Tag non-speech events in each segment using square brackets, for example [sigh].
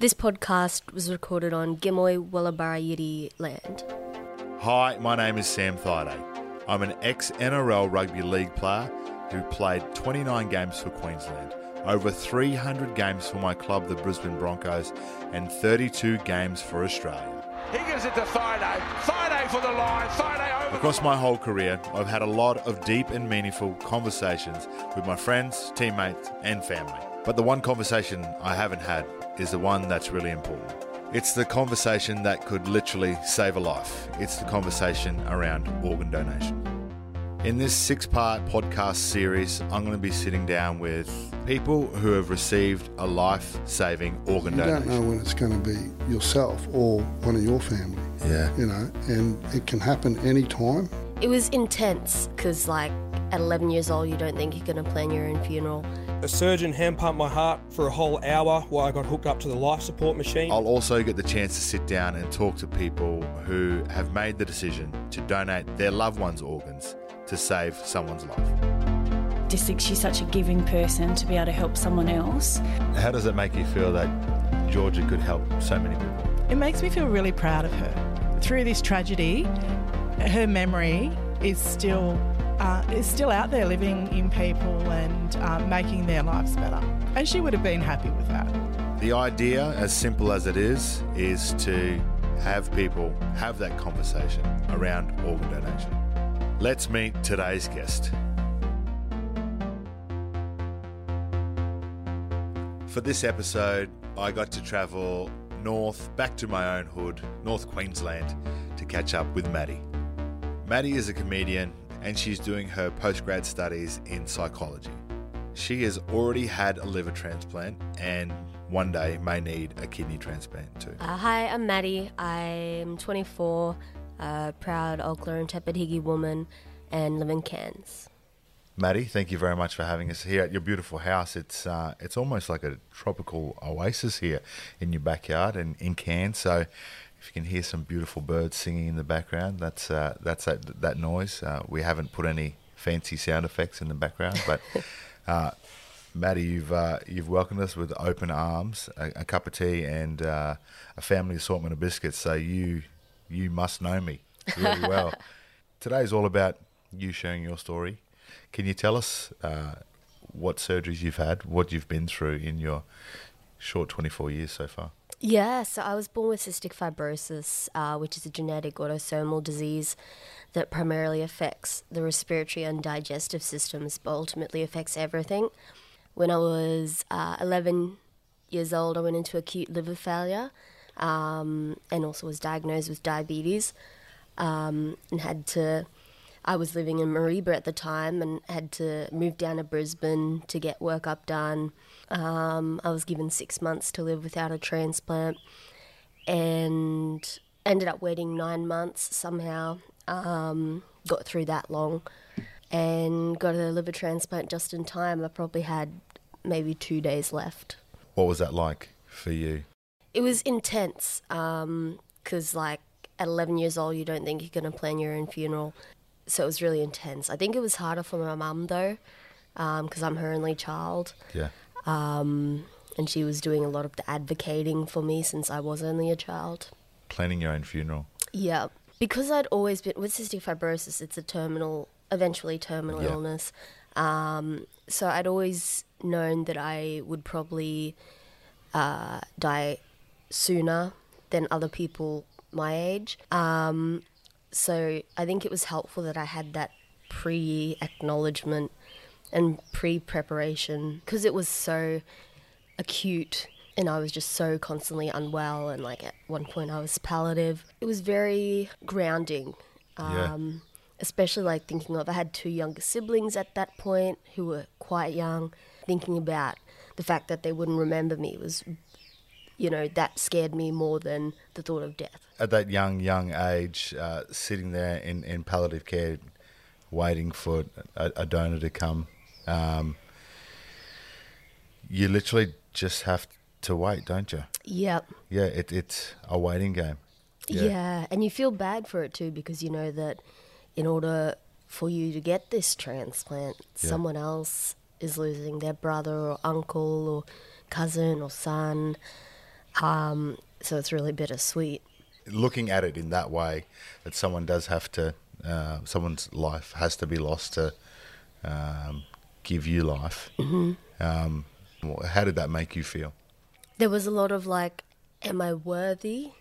This podcast was recorded on Gimuy Wallabarayiri land. Hi, my name is Sam Thaiday. I'm an ex NRL rugby league player who played 29 games for Queensland, over 300 games for my club, the Brisbane Broncos, and 32 games for Australia. He gives it to Thaiday. Thaiday for the line. Thaiday over. Across my whole career, I've had a lot of deep and meaningful conversations with my friends, teammates, and family. But the one conversation I haven't had is the one that's really important. It's the conversation that could literally save a life. It's the conversation around organ donation. In this six part podcast series, I'm going to be sitting down with people who have received a life saving organ You donation. don't know when it's going to be yourself or one of your family, Yeah. you know, and it can happen any time. It was intense because, like, at 11 years old, you don't think you're going to plan your own funeral. A surgeon hand pumped my heart for a whole hour while I got hooked up to the life support machine. I'll also get the chance to sit down and talk to people who have made the decision to donate their loved one's organs to save someone's life. just think she's such a giving person to be able to help someone else. How does it make you feel that Georgia could help so many people? It makes me feel really proud of her. Through this tragedy, her memory is still uh, is still out there, living in people and um, making their lives better. And she would have been happy with that. The idea, as simple as it is, is to have people have that conversation around organ donation. Let's meet today's guest. For this episode, I got to travel north back to my own hood, North Queensland, to catch up with Maddi. Maddi is a comedian and she's doing her postgrad studies in psychology. She has already had a liver transplant and one day may need a kidney transplant too. Uh, hi, I'm Maddi. I'm 24, a proud Oakler and Tepidhiggy woman, and live in Cairns. Maddi, thank you very much for having us here at your beautiful house. It's uh, it's almost like a tropical oasis here in your backyard and in Cairns. So if you can hear some beautiful birds singing in the background, that's uh, that's that, that noise. Uh, we haven't put any fancy sound effects in the background, but [laughs] uh, Maddi, you've uh, you've welcomed us with open arms, a, a cup of tea, and uh, a family assortment of biscuits. So you you must know me really well. [laughs] Today's all about you sharing your story. Can you tell us uh, what surgeries you've had, what you've been through in your short 24 years so far? Yeah, so I was born with cystic fibrosis, uh, which is a genetic autosomal disease that primarily affects the respiratory and digestive systems, but ultimately affects everything. When I was uh, 11 years old, I went into acute liver failure um, and also was diagnosed with diabetes um, and had to. I was living in Mareeba at the time and had to move down to Brisbane to get work up done. Um, I was given six months to live without a transplant and ended up waiting nine months somehow. Um, got through that long and got a liver transplant just in time. I probably had maybe two days left. What was that like for you? It was intense because, like, at 11 years old, you don't think you're going to plan your own funeral. So it was really intense. I think it was harder for my mum, though, because I'm her only child. Yeah. Um, and she was doing a lot of the advocating for me since I was only a child. Planning your own funeral. Yeah. Because I'd always been with cystic fibrosis, it's a terminal, eventually terminal Yeah. illness. Um, so I'd always known that I would probably uh, die sooner than other people my age. Um, so I think it was helpful that I had that pre acknowledgement and pre preparation because it was so acute and I was just so constantly unwell and like at one point I was palliative. It was very grounding. Yeah. Um, especially like thinking of I had two younger siblings at that point who were quite young, thinking about the fact that they wouldn't remember me was you know, that scared me more than the thought of death. At that young, young age, uh, sitting there in, in palliative care, waiting for a, a donor to come, um, you literally just have to wait, don't you? Yep. Yeah, it, it's a waiting game. Yeah. and you feel bad for it too because you know that in order for you to get this transplant, Yeah. someone else is losing their brother or uncle or cousin or son. Um, so it's really bittersweet. Looking at it in that way, that someone does have to, uh, someone's life has to be lost to um, give you life. Mm-hmm. Um, how did that make you feel? There was a lot of like, am I worthy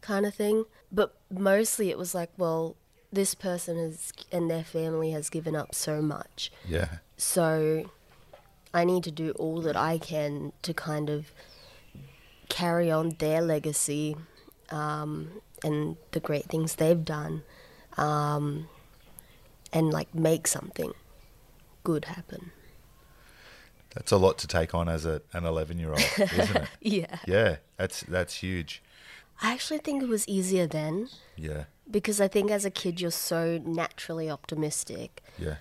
kind of thing. But mostly it was like, well, this person has and their family has given up so much. Yeah, So I need to do all that I can to kind of carry on their legacy um, and the great things they've done um, and like make something good happen. that's a lot to take on as a, an 11 year old, isn't it? [laughs] Yeah. Yeah, that's that's huge. I actually think it was easier then Yeah, because I think as a kid you're so naturally optimistic yeah,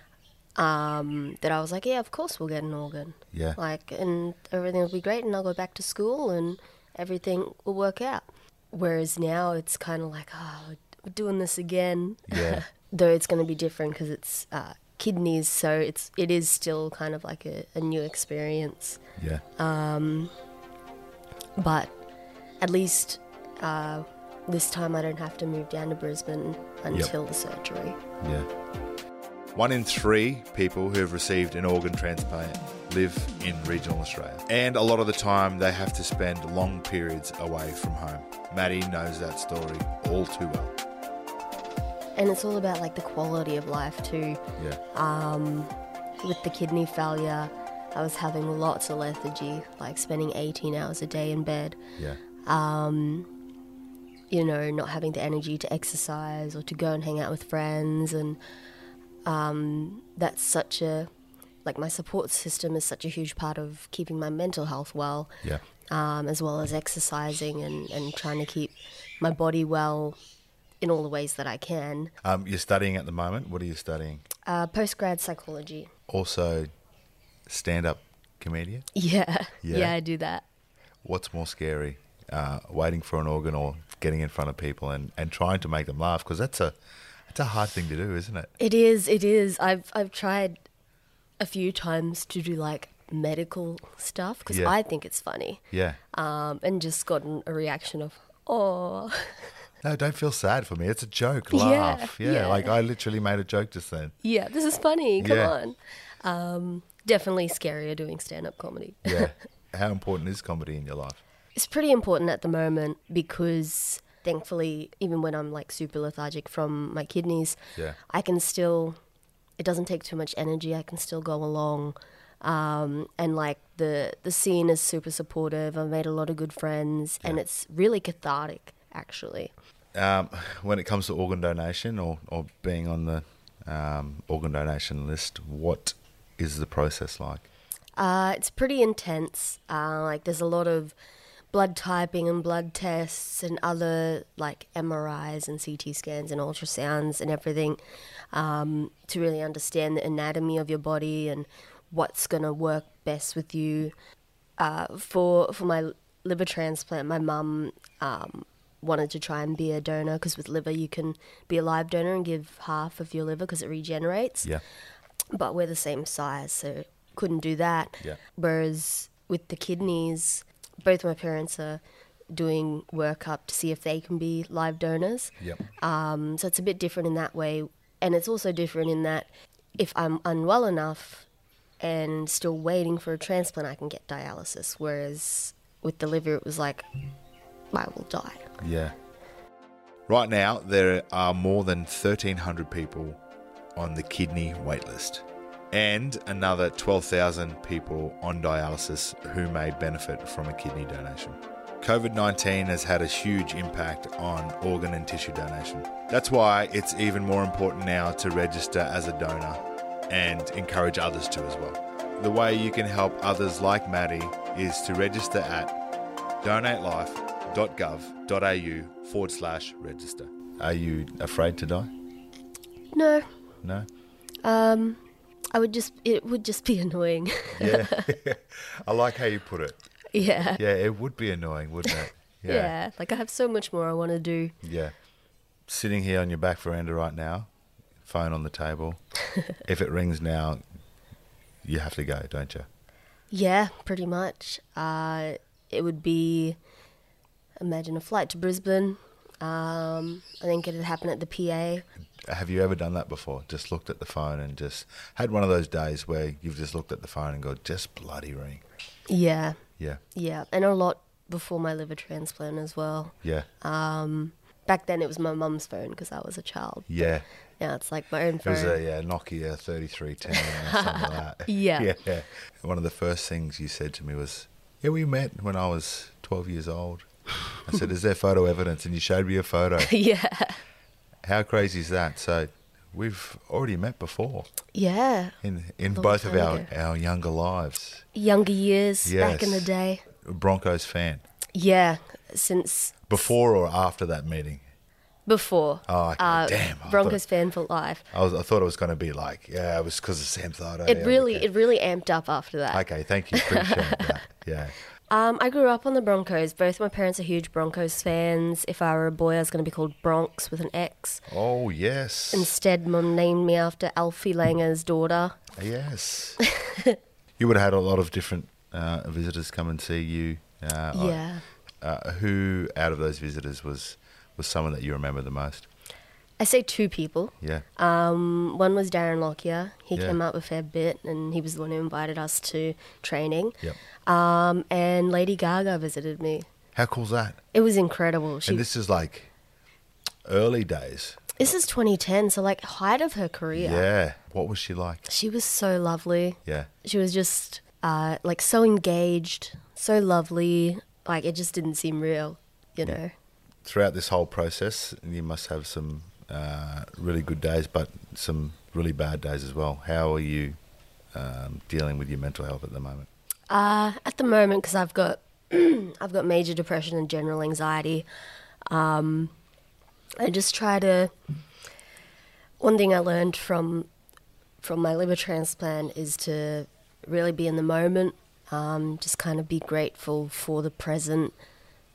um, that I was like, yeah, of course we'll get an organ. yeah, like and everything will be great and I'll go back to school and everything will work out. Whereas now it's kind of like, oh, we're doing this again. Yeah. [laughs] Though it's going to be different because it's uh, kidneys, so it's it is still kind of like a, a new experience. yeah. Um, But at least uh, this time I don't have to move down to Brisbane until the surgery. Yeah. One in three people who have received an organ transplant live in regional Australia. And a lot of the time they have to spend long periods away from home. Maddi knows that story all too well. And it's all about like the quality of life too. Yeah. Um, with the kidney failure, I was having lots of lethargy, like spending 18 hours a day in bed, Yeah. Um, you know, not having the energy to exercise or to go and hang out with friends. And um, that's such a, like, my support system is such a huge part of keeping my mental health well, Yeah. um, as well as exercising and, and trying to keep my body well in all the ways that I can. Um, you're studying at the moment. What are you studying? Uh, Post grad psychology. Also, stand up comedian. [laughs] Yeah. Yeah. yeah, I do that. What's more scary, uh, waiting for an organ or getting in front of people and, and trying to make them laugh? Because that's a, it's a hard thing to do, isn't it? It is. It is. I've I've tried a few times to do like medical stuff because Yeah. I think it's funny, Yeah. um, and just gotten a reaction of oh, [laughs] No, don't feel sad for me. It's a joke. Yeah, Laugh. Yeah, yeah. like I literally made a joke just then. yeah, this is funny. Come Yeah. on. Um, definitely scarier doing stand up comedy. [laughs] Yeah. How important is comedy in your life? It's pretty important at the moment because thankfully, even when I'm like super lethargic from my kidneys, Yeah. I can still. It doesn't take too much energy. I can still go along, um, and like the the scene is super supportive. I've made a lot of good friends, and it's really cathartic, actually. Um, when it comes to organ donation or, or being on the um, organ donation list, what is the process like? Uh, it's pretty intense. Uh, like there's a lot of blood typing and blood tests and other like MRIs and CT scans and ultrasounds and everything um, to really understand the anatomy of your body and what's gonna work best with you. Uh, for for my liver transplant, my mum um, wanted to try and be a donor because with liver you can be a live donor and give half of your liver because it regenerates Yeah. but we're the same size, so couldn't do that. Yeah. Whereas with the kidneys, both my parents are doing workup to see if they can be live donors. Yep. Um, so it's a bit different in that way, and it's also different in that if I'm unwell enough and still waiting for a transplant, I can get dialysis. Whereas with the liver, it was like I will die. Yeah. Right now, there are more than 1,300 people on the kidney waitlist and another 12,000 people on dialysis who may benefit from a kidney donation. COVID 19 has had a huge impact on organ and tissue donation. That's why it's even more important now to register as a donor and encourage others to as well. The way you can help others like Maddi is to register at donatelife.gov.au forward slash register. Are you afraid to die? No, No? um, I would just it would just be [laughs] annoying. Yeah. [laughs] [laughs] I like how you put it. yeah. Yeah, it would be annoying, wouldn't it? Yeah. yeah. like I have so much more I want to do. Yeah. Sitting here on your back veranda right now, phone on the table. if it rings now, you have to go, don't you? Yeah, pretty much. Uh, it would be imagine a flight to Brisbane. Um, I think it had happened at the PA. Have you ever done that before? Just looked at the phone and just had one of those days where you've just looked at the phone and go, just bloody ring. Yeah, Yeah, yeah, and a lot before my liver transplant as well. yeah, Um, back then it was my mum's phone because I was a child. yeah. Yeah, it's like my own phone. It was a yeah, Nokia 3310 or [laughs] something like that. Yeah. yeah. One of the first things you said to me was, yeah, we met when I was 12 years old. I said, is there photo evidence? And you showed me a photo. [laughs] yeah, How crazy is that? So we've already met before yeah. in in both of our, ago. our younger lives. Younger years back in the day. Broncos fan. Yeah, since Before or after that meeting? before. Oh, okay. Uh, Damn, I Broncos fan for life. I was I thought it was going to be like, yeah, it was because of Sam Thaiday. It yeah, really, okay. it really amped up after that. Okay, thank you. Appreciate [laughs] that. Yeah. Um, I grew up on the Broncos. Both my parents are huge Broncos fans. If I were a boy, I was going to be called Bronx with an X. Oh yes. Instead, mum named me after Alfie Langer's daughter. Yes. [laughs] you would have had a lot of different uh, visitors come and see you. Uh, Yeah. Uh, who out of those visitors was was someone that you remember the most? I say two people. Yeah. Um, one was Darren Lockyer. He Yeah. came up with a fair bit, and he was the one who invited us to training. Yep. Um, and Lady Gaga visited me. How cool's that? It was incredible. She, and this is like early days. this is 2010, so like height of her career. Yeah. What was she like? She was so lovely. Yeah. She was just uh, like so engaged, so lovely. Like it just didn't seem real, you know. Throughout this whole process, you must have some uh, really good days, but some really bad days as well. How are you um, dealing with your mental health at the moment? Uh, at the moment, because I've got [clears throat] I've got major depression and general anxiety. Um, I just try to. One thing I learned from from my liver transplant is to really be in the moment. Um, just kind of be grateful for the present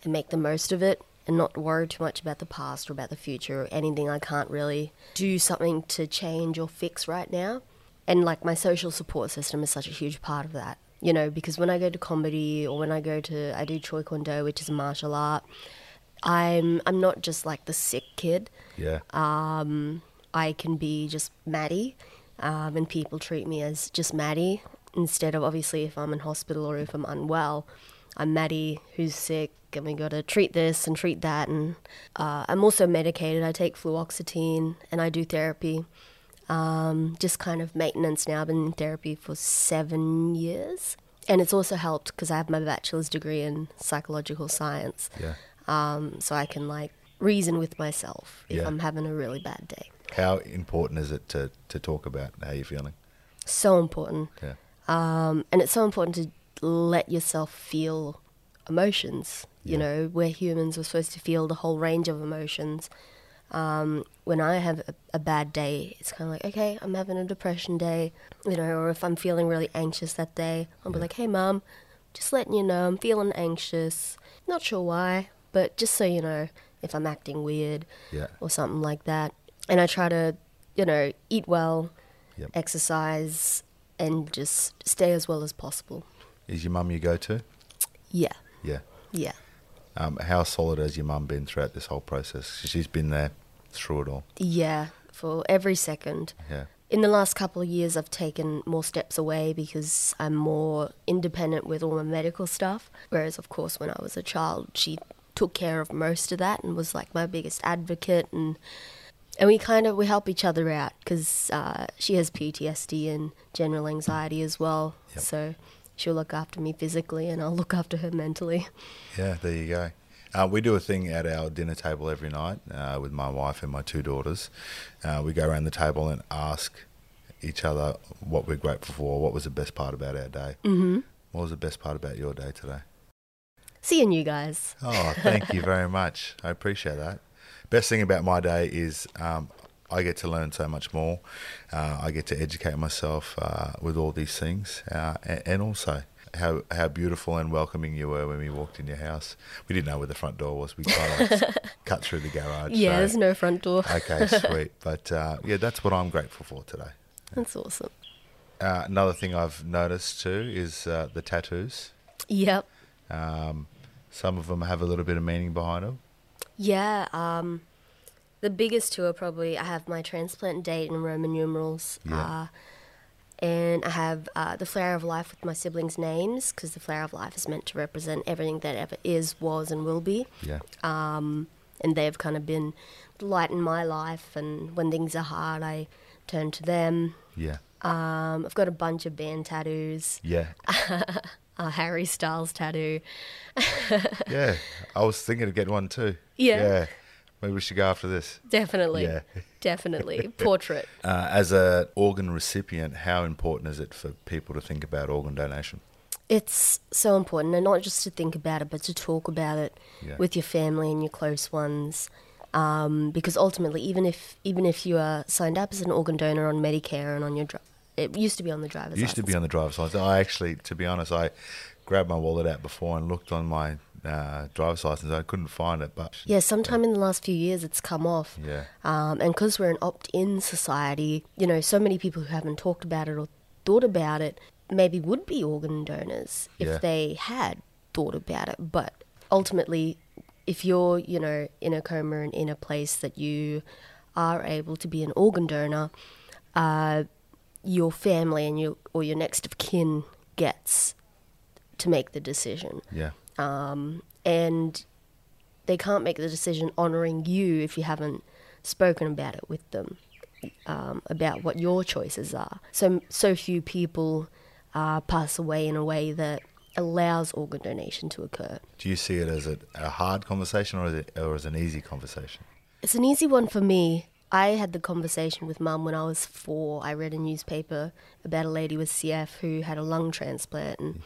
and make the most of it, and not worry too much about the past or about the future or anything I can't really do something to change or fix right now. And like my social support system is such a huge part of that, you know, because when I go to comedy or when I go to I do Choi Kwang Do, which is a martial art, I'm I'm not just like the sick kid. Yeah. Um, I can be just Maddi, um, and people treat me as just Maddi instead of obviously if I'm in hospital or if I'm unwell, I'm Maddi who's sick and we got to treat this and treat that. And uh, I'm also medicated. I take fluoxetine and I do therapy. Um, just kind of maintenance now. I've been in therapy for seven years. And it's also helped because I have my bachelor's degree in psychological science. Yeah. Um, so I can like reason with myself if Yeah. I'm having a really bad day. How important is it to, to talk about how you're feeling? So important. Yeah. Um, and it's so important to let yourself feel emotions. You know, we're humans, we're supposed to feel the whole range of emotions. Um, when I have a, a bad day, it's kind of like, okay, I'm having a depression day, you know, or if I'm feeling really anxious that day, I'll be like, hey, mom, just letting you know I'm feeling anxious. Not sure why, but just so you know if I'm acting weird Yeah. or something like that. And I try to, you know, eat well, Yep. exercise, and just stay as well as possible. Is your mum your go-to? Yeah, Yeah. yeah. Um, how solid has your mum been throughout this whole process? She's been there through it all. Yeah, for every second. Yeah. In the last couple of years, I've taken more steps away because I'm more independent with all my medical stuff. Whereas, of course, when I was a child, she took care of most of that and was like my biggest advocate. And and we kind of we help each other out because uh, she has PTSD and general anxiety as well. Yep. So she'll look after me physically, and I'll look after her mentally. Yeah, there you go. Uh, we do a thing at our dinner table every night uh, with my wife and my two daughters. Uh, we go around the table and ask each other what we're grateful for, what was the best part about our day. hmm What was the best part about your day today? Seeing you guys. Oh, thank you very much. I appreciate that. Best thing about my day is um, I get to learn so much more. Uh, I get to educate myself uh, with all these things, uh, and, and also how how beautiful and welcoming you were when we walked in your house. We didn't know where the front door was. We kind of [laughs] cut through the garage. Yeah, so- there's no front door. [laughs] Okay, sweet. But uh, yeah, that's what I'm grateful for today. That's awesome. Uh, another thing I've noticed too is uh, the tattoos. Yep. Um, Some of them have a little bit of meaning behind them. Yeah, um, the biggest two are probably I have my transplant date in Roman numerals. Yeah. Uh, and I have uh, the flower of life with my siblings' names because the flower of life is meant to represent everything that ever is, was, and will be. Yeah. Um, and they've kind of been the light in my life. And when things are hard, I turn to them. Yeah. Um, I've got a bunch of band tattoos, Yeah. [laughs] a Harry Styles tattoo. [laughs] yeah. I was thinking of getting one too. Yeah. Yeah. Maybe we should go after this. Definitely. Yeah. Definitely. [laughs] Portrait. Uh, as an organ recipient, how important is it for people to think about organ donation? It's so important, and not just to think about it, but to talk about it Yeah. with your family and your close ones. Um, because ultimately, even if even if you are signed up as an organ donor on Medicare and on your, dri- it used to be on the driver's It used to be on the driver's license. I actually, to be honest, I grabbed my wallet out before and looked on my uh, driver's license. I couldn't find it, but Yeah, sometime in the last few years, it's come off. Yeah. Um, and because we're an opt-in society, you know, so many people who haven't talked about it or thought about it maybe would be organ donors if Yeah. they had thought about it. But ultimately, if you're, you know, in a coma and in a place that you are able to be an organ donor, uh, your family and your or your next of kin gets to make the decision yeah, um, and they can't make the decision honoring you if you haven't spoken about it with them um, about what your choices are. So so few people uh, pass away in a way that allows organ donation to occur. do you see it as a, a hard conversation or it, or as an easy conversation? It's an easy one for me. I had the conversation with mum when I was four. I read a newspaper about a lady with CF who had a lung transplant, and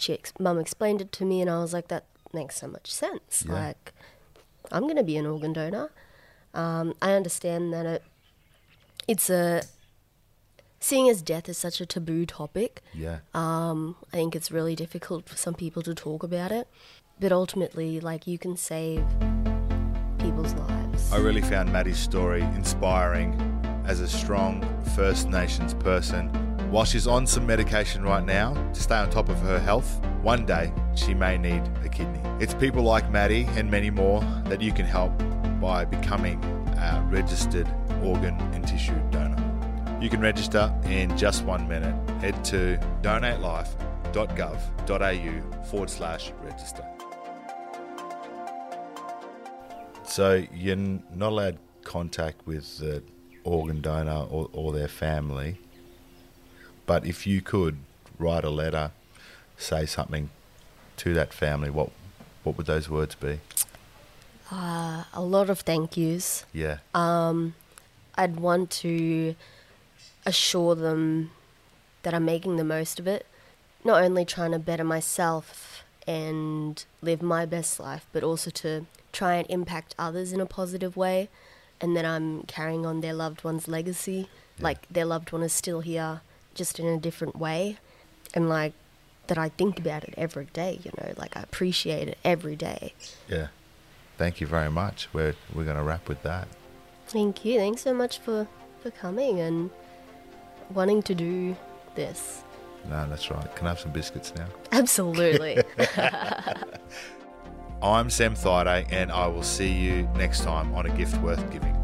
she ex- mum explained it to me, and I was like, "That makes so much sense. Yeah. Like, I'm going to be an organ donor. Um, I understand that it, it's a seeing as death is such a taboo topic. Yeah, Um, I think it's really difficult for some people to talk about it, but ultimately, like, you can save people's lives. I really found Maddi's story inspiring as a strong First Nations person. While she's on some medication right now to stay on top of her health, one day she may need a kidney. It's people like Maddi and many more that you can help by becoming a registered organ and tissue donor. You can register in just one minute. Head to donatelife.gov.au forward slash register. So you're not allowed contact with the organ donor or, or their family, but if you could write a letter, say something to that family, what what would those words be? Uh, a lot of thank yous. Yeah, Um, I'd want to assure them that I'm making the most of it, not only trying to better myself and live my best life, but also to try and impact others in a positive way, and that I'm carrying on their loved one's legacy. Like their loved one is still here, just in a different way, and like that I think about it every day. You know, like I appreciate it every day. yeah. Thank you very much. We're we're going to wrap with that. Thank you. Thanks so much for for coming and wanting to do this. No, that's right. Can I have some biscuits now? [laughs] Absolutely. [laughs] [laughs] I'm Sam Thaiday, and I will see you next time on A Gift Worth Giving.